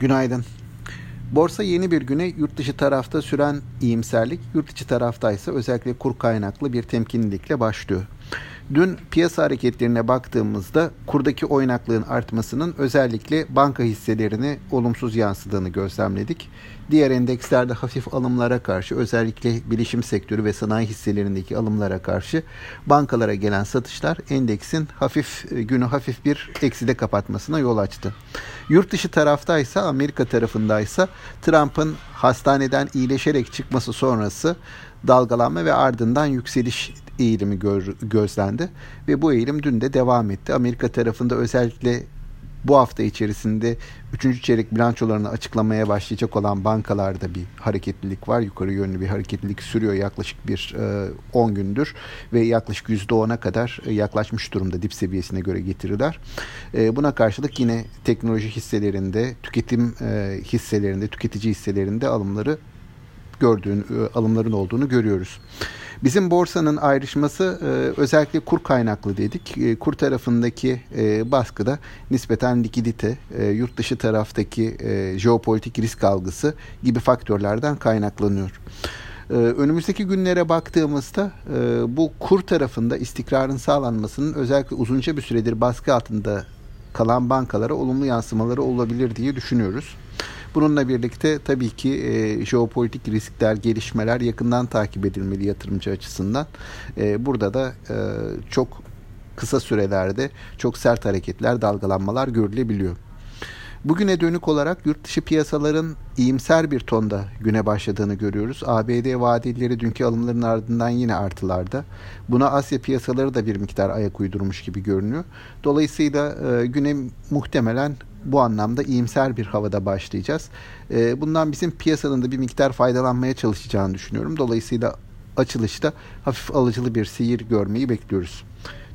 Günaydın. Borsa yeni bir güne yurt dışı tarafta süren iyimserlik, yurt içi tarafta ise özellikle kur kaynaklı bir temkinlilikle başlıyor. Dün piyasa hareketlerine baktığımızda kurdaki oynaklığın artmasının özellikle banka hisselerine olumsuz yansıdığını gözlemledik. Diğer endekslerde hafif alımlara karşı özellikle bilişim sektörü ve sanayi hisselerindeki alımlara karşı bankalara gelen satışlar endeksin hafif günü hafif bir ekside kapatmasına yol açtı. Yurt dışı taraftaysa Amerika tarafındaysa Trump'ın hastaneden iyileşerek çıkması sonrası dalgalanma ve ardından yükseliş eğilimi gör, gözlendi ve bu eğilim dün de devam etti. Amerika tarafında özellikle bu hafta içerisinde 3. çeyrek bilançolarını açıklamaya başlayacak olan bankalarda bir hareketlilik var. Yukarı yönlü bir hareketlilik sürüyor yaklaşık bir 10 e, gündür ve yaklaşık %10'a kadar e, yaklaşmış durumda dip seviyesine göre getiriler. E, buna karşılık yine teknoloji hisselerinde, tüketim hisselerinde, tüketici hisselerinde alımları gördüğün alımların olduğunu görüyoruz. Bizim borsanın ayrışması e, özellikle kur kaynaklı dedik. E, kur tarafındaki e, baskıda nispeten likidite, e, yurt dışı taraftaki e, jeopolitik risk algısı gibi faktörlerden kaynaklanıyor. Ee, önümüzdeki günlere baktığımızda e, bu kur tarafında istikrarın sağlanmasının özellikle uzunca bir süredir baskı altında kalan bankalara olumlu yansımaları olabilir diye düşünüyoruz. Bununla birlikte tabii ki e, jeopolitik riskler, gelişmeler yakından takip edilmeli yatırımcı açısından. E, burada da e, çok kısa sürelerde çok sert hareketler, dalgalanmalar görülebiliyor. Bugüne dönük olarak yurt dışı piyasaların iyimser bir tonda güne başladığını görüyoruz. ABD vadelileri dünkü alımların ardından yine artılarda. Buna Asya piyasaları da bir miktar ayak uydurmuş gibi görünüyor. Dolayısıyla e, güne muhtemelen bu anlamda iyimser bir havada başlayacağız. E, bundan bizim piyasanın da bir miktar faydalanmaya çalışacağını düşünüyorum. Dolayısıyla açılışta hafif alıcılı bir seyir görmeyi bekliyoruz.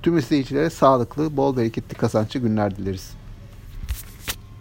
Tüm izleyicilere sağlıklı, bol bereketli kazançlı günler dileriz.